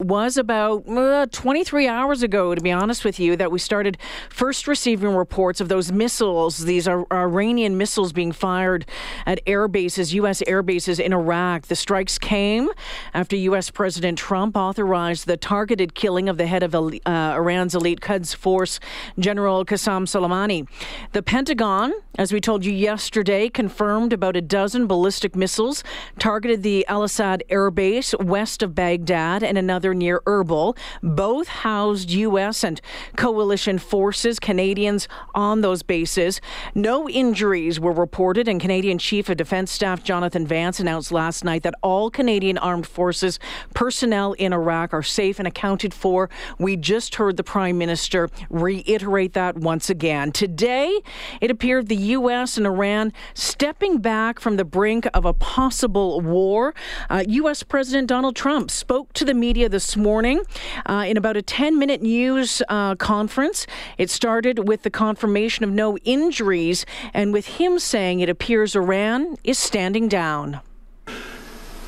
was about uh, 23 hours ago, to be honest with you, that we started first receiving reports of those missiles, these are Iranian missiles being fired at air bases, U.S. air bases in Iraq. The strikes came after U.S. President Trump authorized the targeted killing of the head of uh, Iran's elite Quds Force, General Qasem Soleimani. The Pentagon, as we told you yesterday, confirmed about a dozen ballistic missiles targeted the Al Asad air base west of Baghdad and another near Erbil. Both housed U.S. and coalition forces, Canadians on those bases. No injuries were reported, and Canadian Chief of Defence Staff Jonathan Vance announced last night that all Canadian Armed Forces personnel in Iraq are safe and accounted for. We just heard the Prime Minister reiterate that once again. Today, it appeared the U.S. and Iran stepping back from the brink of a possible war. Uh, U.S. President Donald Trump spoke to the media this this morning uh, in about a 10 minute news uh, conference. It started with the confirmation of no injuries and with him saying it appears Iran is standing down.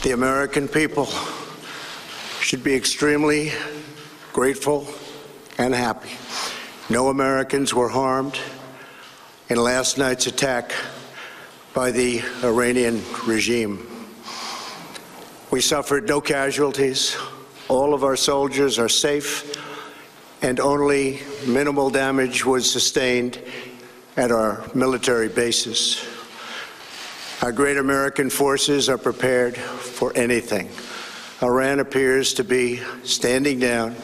The American people should be extremely grateful and happy. No Americans were harmed in last night's attack by the Iranian regime. We suffered no casualties. All of our soldiers are safe, and only minimal damage was sustained at our military bases. Our great American forces are prepared for anything. Iran appears to be standing down,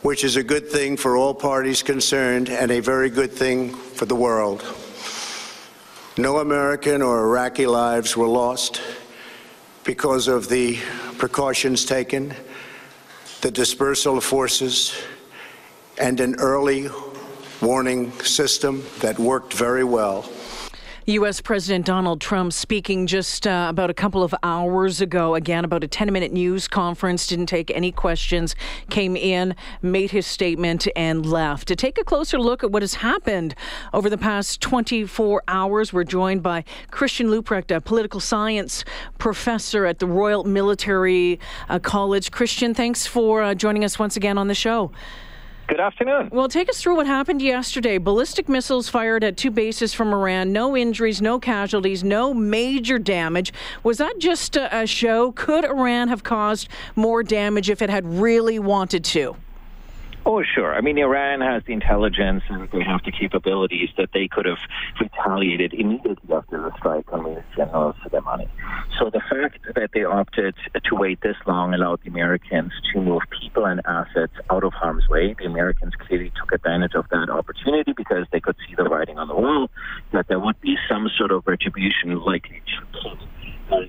which is a good thing for all parties concerned and a very good thing for the world. No American or Iraqi lives were lost because of the precautions taken the dispersal of forces, and an early warning system that worked very well. U.S. President Donald Trump speaking just uh, about a couple of hours ago, again, about a 10 minute news conference, didn't take any questions, came in, made his statement, and left. To take a closer look at what has happened over the past 24 hours, we're joined by Christian Leuprecht, a political science professor at the Royal Military uh, College. Christian, thanks for uh, joining us once again on the show. Good afternoon. Well, take us through what happened yesterday. Ballistic missiles fired at two bases from Iran. No injuries, no casualties, no major damage. Was that just a, a show? Could Iran have caused more damage if it had really wanted to? Oh, sure. I mean, Iran has the intelligence and they have the capabilities that they could have retaliated immediately after the strike on the General Soleimani. So the fact that they opted to wait this long allowed the Americans to move people and assets out of harm's way. The Americans clearly took advantage of that opportunity because they could see the writing on the wall that there would be some sort of retribution likely to come. Uh,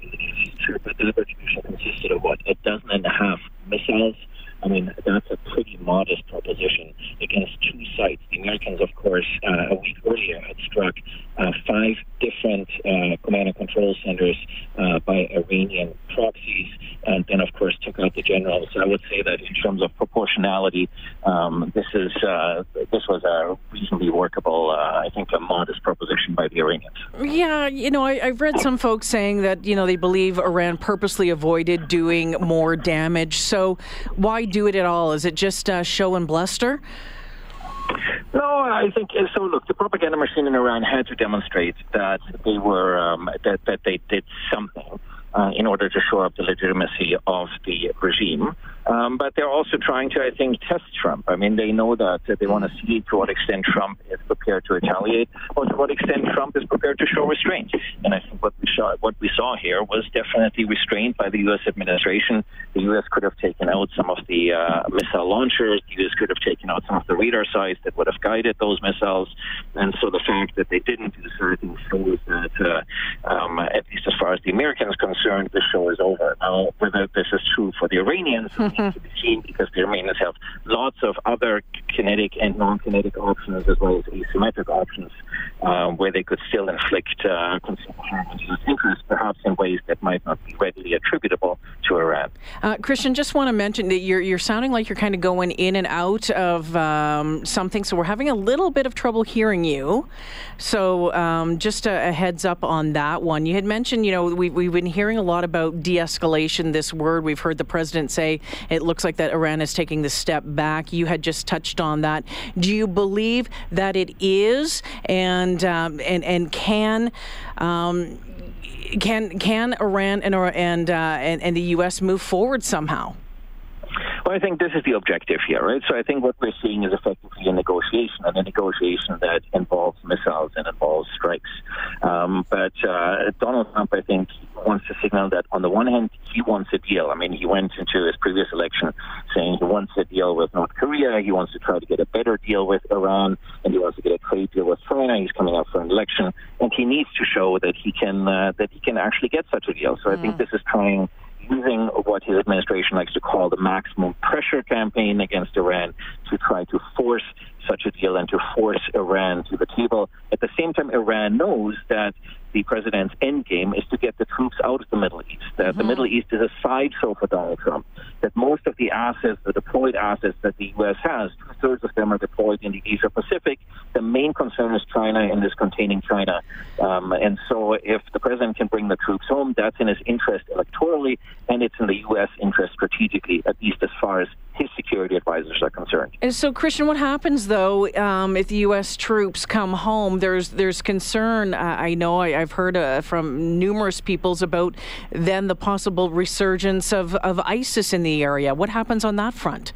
but that retribution consisted of what? A dozen and a half missiles I mean, that's a pretty modest proposition against two sites. Americans, of course, uh, a week earlier had struck uh, five different uh, command and control centers uh, by Iranian proxies, and then, of course, took out the generals. I would say that in terms of proportionality, um, this is uh, this was a reasonably workable, uh, I think, a modest proposition by the Iranians. Yeah, you know, I, I've read some folks saying that you know they believe Iran purposely avoided doing more damage. So why do it at all? Is it just show and bluster? No, I think uh, so. Look, the propaganda machine in Iran had to demonstrate that they were um, that that they did something uh, in order to show up the legitimacy of the regime. Um, but they're also trying to, I think, test Trump. I mean, they know that they want to see to what extent Trump is prepared to retaliate, or to what extent Trump is prepared to show restraint. And I think what we saw, what we saw here, was definitely restraint by the U.S. administration. The U.S. could have taken out some of the uh, missile launchers. The U.S. could have taken out some of the radar sites that would have guided those missiles. And so the fact that they didn't do I shows that, uh, um, at least as far as the Americans concerned, the show is over. Now, whether this is true for the Iranians. mm-hmm. to be seen because the have lots of other kinetic and non-kinetic options as well as asymmetric options uh, where they could still inflict uh, consumer interest, perhaps in ways that might not be readily attributable to Iran. Uh, Christian, just want to mention that you're you're sounding like you're kind of going in and out of um, something, so we're having a little bit of trouble hearing you. So um, just a, a, heads up on that one. You had mentioned, you know, we, we've been hearing a lot about de-escalation. This word we've heard the president say it looks like that Iran is taking the step back. You had just touched on that. Do you believe that it is, and um, and and can um, can can Iran and and, uh, and and the U.S. move forward somehow? Well, I think this is the objective here, right? So I think what we're seeing is effectively a negotiation, and a negotiation that involves missiles and involves strikes. Um, but uh, Donald Trump, I think, wants to signal that on the one hand, he wants a deal. I mean, he went into his previous election saying he wants a deal with North Korea, he wants to try to get a better deal with Iran, and he wants to get a trade deal with China. He's coming up for an election, and he needs to show that he can uh, that he can actually get such a deal. So mm. I think mm. this is trying using what his administration likes to call the maximum pressure campaign against Iran to try to force such a deal and to force Iran to the table. At the same time, Iran knows that the president's end game is to get the troops out of the Middle East. Mm-hmm. the Middle East is a sideshow for Donald Trump. That most of the assets, the deployed assets that the U.S. has, two thirds of them are deployed in the Asia Pacific. The main concern is China and is containing China. Um, and so, if the president can bring the troops home, that's in his interest electorally, and it's in the U.S. interest strategically, at least as far as his security advisors are concerned. And so, Christian, what happens though um, if the U.S. troops come home? There's there's concern. Uh, I know I, have heard uh, from numerous peoples about then the possible resurgence of, of ISIS in the area. What happens on that front?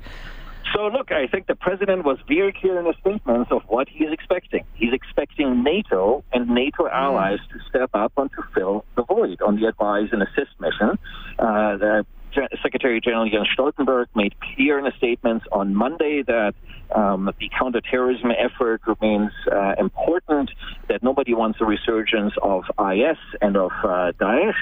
So, look, I think the president was very clear in his statements of what he is expecting. He's expecting NATO and NATO mm. allies to step up and to fill the void on the advise and assist mission. Uh, the Secretary General Jens Stoltenberg made clear in a statement on Monday that um, the counterterrorism effort remains uh, important, that nobody wants a resurgence of IS and of uh, Daesh.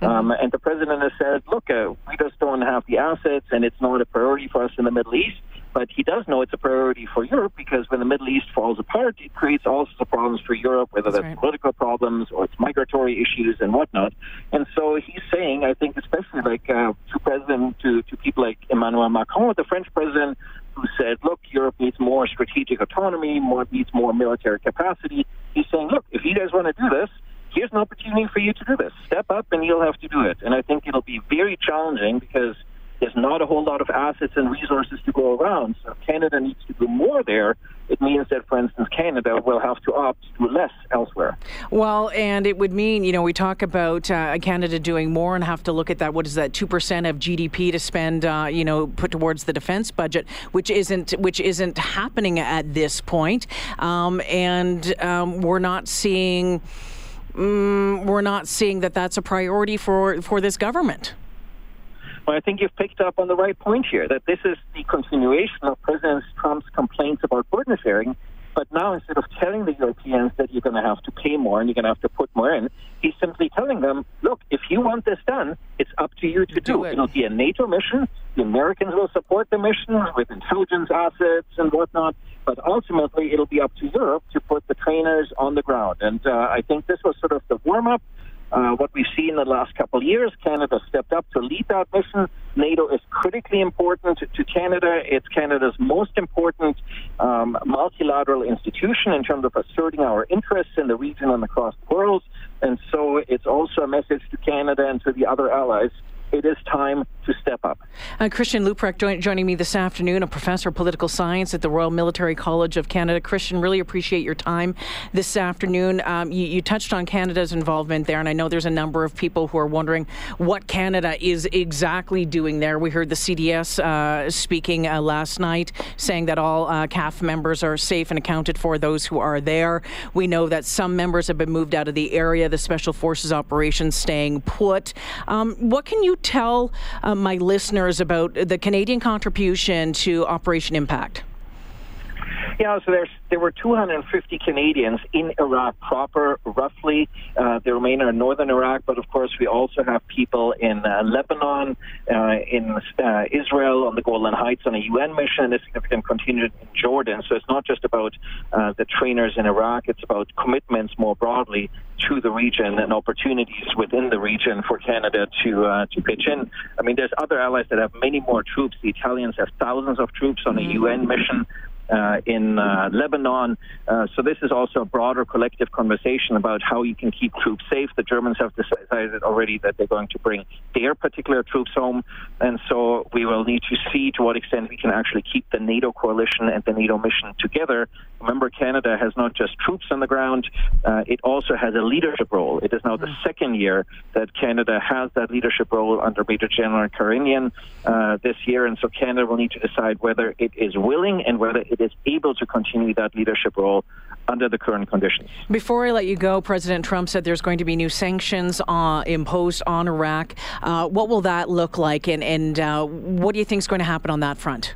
Mm-hmm. Um, and the president has said, look, uh, we just don't have the assets, and it's not a priority for us in the Middle East. But he does know it's a priority for Europe because when the Middle East falls apart, it creates all sorts of problems for Europe, whether that's, that's right. political problems or it's migratory issues and whatnot. And so he's saying, I think, especially like uh, to president, to, to people like Emmanuel Macron, the French president, who said, look, Europe needs more strategic autonomy, more needs more military capacity. He's saying, look, if you guys want to do this, here's an opportunity for you to do this. Step up and you'll have to do it. And I think it'll be very challenging because – there's not a whole lot of assets and resources to go around. So Canada needs to do more there, it means that, for instance, Canada will have to opt to do less elsewhere. Well, and it would mean, you know, we talk about uh, Canada doing more and have to look at that. What is that? Two percent of GDP to spend, uh, you know, put towards the defense budget, which isn't which isn't happening at this point. Um, and um, we're not seeing. Um, we're not seeing that that's a priority for for this government. Well, I think you've picked up on the right point here that this is the continuation of President Trump's complaints about burden sharing. But now, instead of telling the Europeans that you're going to have to pay more and you're going to have to put more in, he's simply telling them, look, if you want this done, it's up to you to do, do it. It'll be a NATO mission. The Americans will support the mission with intelligence assets and whatnot. But ultimately, it'll be up to Europe to put the trainers on the ground. And uh, I think this was sort of the warm up. Uh, what we've seen in the last couple of years, Canada stepped up to lead that mission. NATO is critically important to, Canada. It's Canada's most important um, multilateral institution in terms of asserting our interests in the region and across the world. And so it's also a message to Canada and to the other allies it is time to step up. Uh, Christian Leuprecht join, joining me this afternoon, a professor of political science at the Royal Military College of Canada. Christian, really appreciate your time this afternoon. Um, you, you, touched on Canada's involvement there, and I know there's a number of people who are wondering what Canada is exactly doing there. We heard the CDS uh, speaking uh, last night, saying that all uh, CAF members are safe and accounted for, those who are there. We know that some members have been moved out of the area, the Special Forces operations staying put. Um, what can you tell uh, my listeners about the Canadian contribution to Operation Impact? Yeah, so there's there were 250 Canadians in Iraq proper, roughly. Uh, the remainder in northern Iraq, but of course we also have people in uh, Lebanon, uh, in uh, Israel, on the Golan Heights on a UN mission, and a significant contingent in Jordan. So it's not just about uh, the trainers in Iraq; it's about commitments more broadly to the region and opportunities within the region for Canada to uh, to pitch in. I mean, there's other allies that have many more troops. The Italians have thousands of troops on a UN mission uh, in uh, Lebanon. Uh, so this is also a broader collective conversation about how you can keep troops safe. The Germans have decided already that they're going to bring their particular troops home, and so we will need to see to what extent we can actually keep the NATO coalition and the NATO mission together. Remember, Canada has not just troops on the ground; uh, it also has a leadership role. It is now the mm. second year that Canada has that leadership role under Major General Carignan uh, this year, and so Canada will need to decide whether it is willing and whether it is able to continue that leadership role under the current conditions. Before I let you go, President Trump said there's going to be new sanctions uh, imposed on Iraq. Uh, what will that look like, and, and uh, what do you think is going to happen on that front?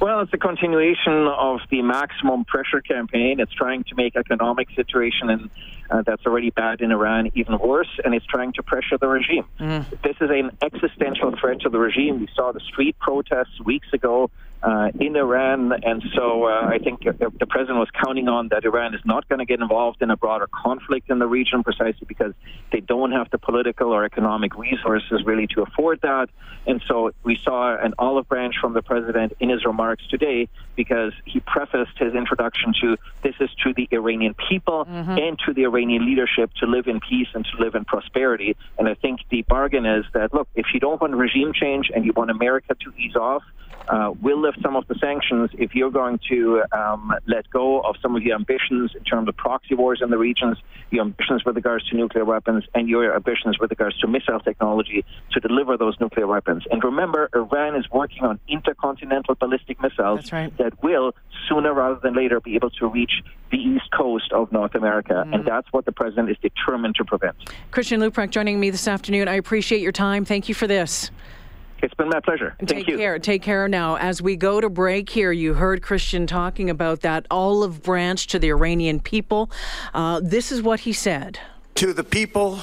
Well, it's a continuation of the maximum pressure campaign. It's trying to make economic situation in, uh, that's already bad in Iran even worse, and it's trying to pressure the regime. Mm. This is an existential threat to the regime. We saw the street protests weeks ago uh, in Iran. And so uh, I think the president was counting on that Iran is not going to get involved in a broader conflict in the region precisely because they don't have the political or economic resources really to afford that. And so we saw an olive branch from the president in his remarks today because he prefaced his introduction to this is to the Iranian people mm-hmm. and to the Iranian leadership to live in peace and to live in prosperity. And I think the bargain is that, look, if you don't want regime change and you want America to ease off, uh, we'll lift some of the sanctions if you're going to um, let go of some of your ambitions in terms of proxy wars in the regions, your ambitions with regards to nuclear weapons, and your ambitions with regards to missile technology to deliver those nuclear weapons. And remember, Iran is working on intercontinental ballistic missiles right. that will, sooner rather than later, be able to reach the east coast of North America. Mm. And that's what the president is determined to prevent. Christian Leuprecht joining me this afternoon. I appreciate your time. Thank you for this. It's been my pleasure. Thank Take you. care. Take care now. As we go to break here, you heard Christian talking about that olive branch to the Iranian people. Uh, this is what he said To the people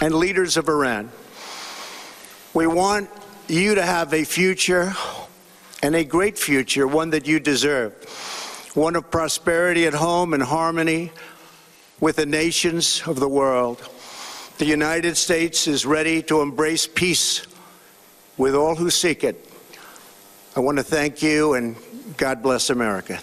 and leaders of Iran, we want you to have a future and a great future, one that you deserve, one of prosperity at home and harmony with the nations of the world. The United States is ready to embrace peace with all who seek it. I want to thank you and God bless America.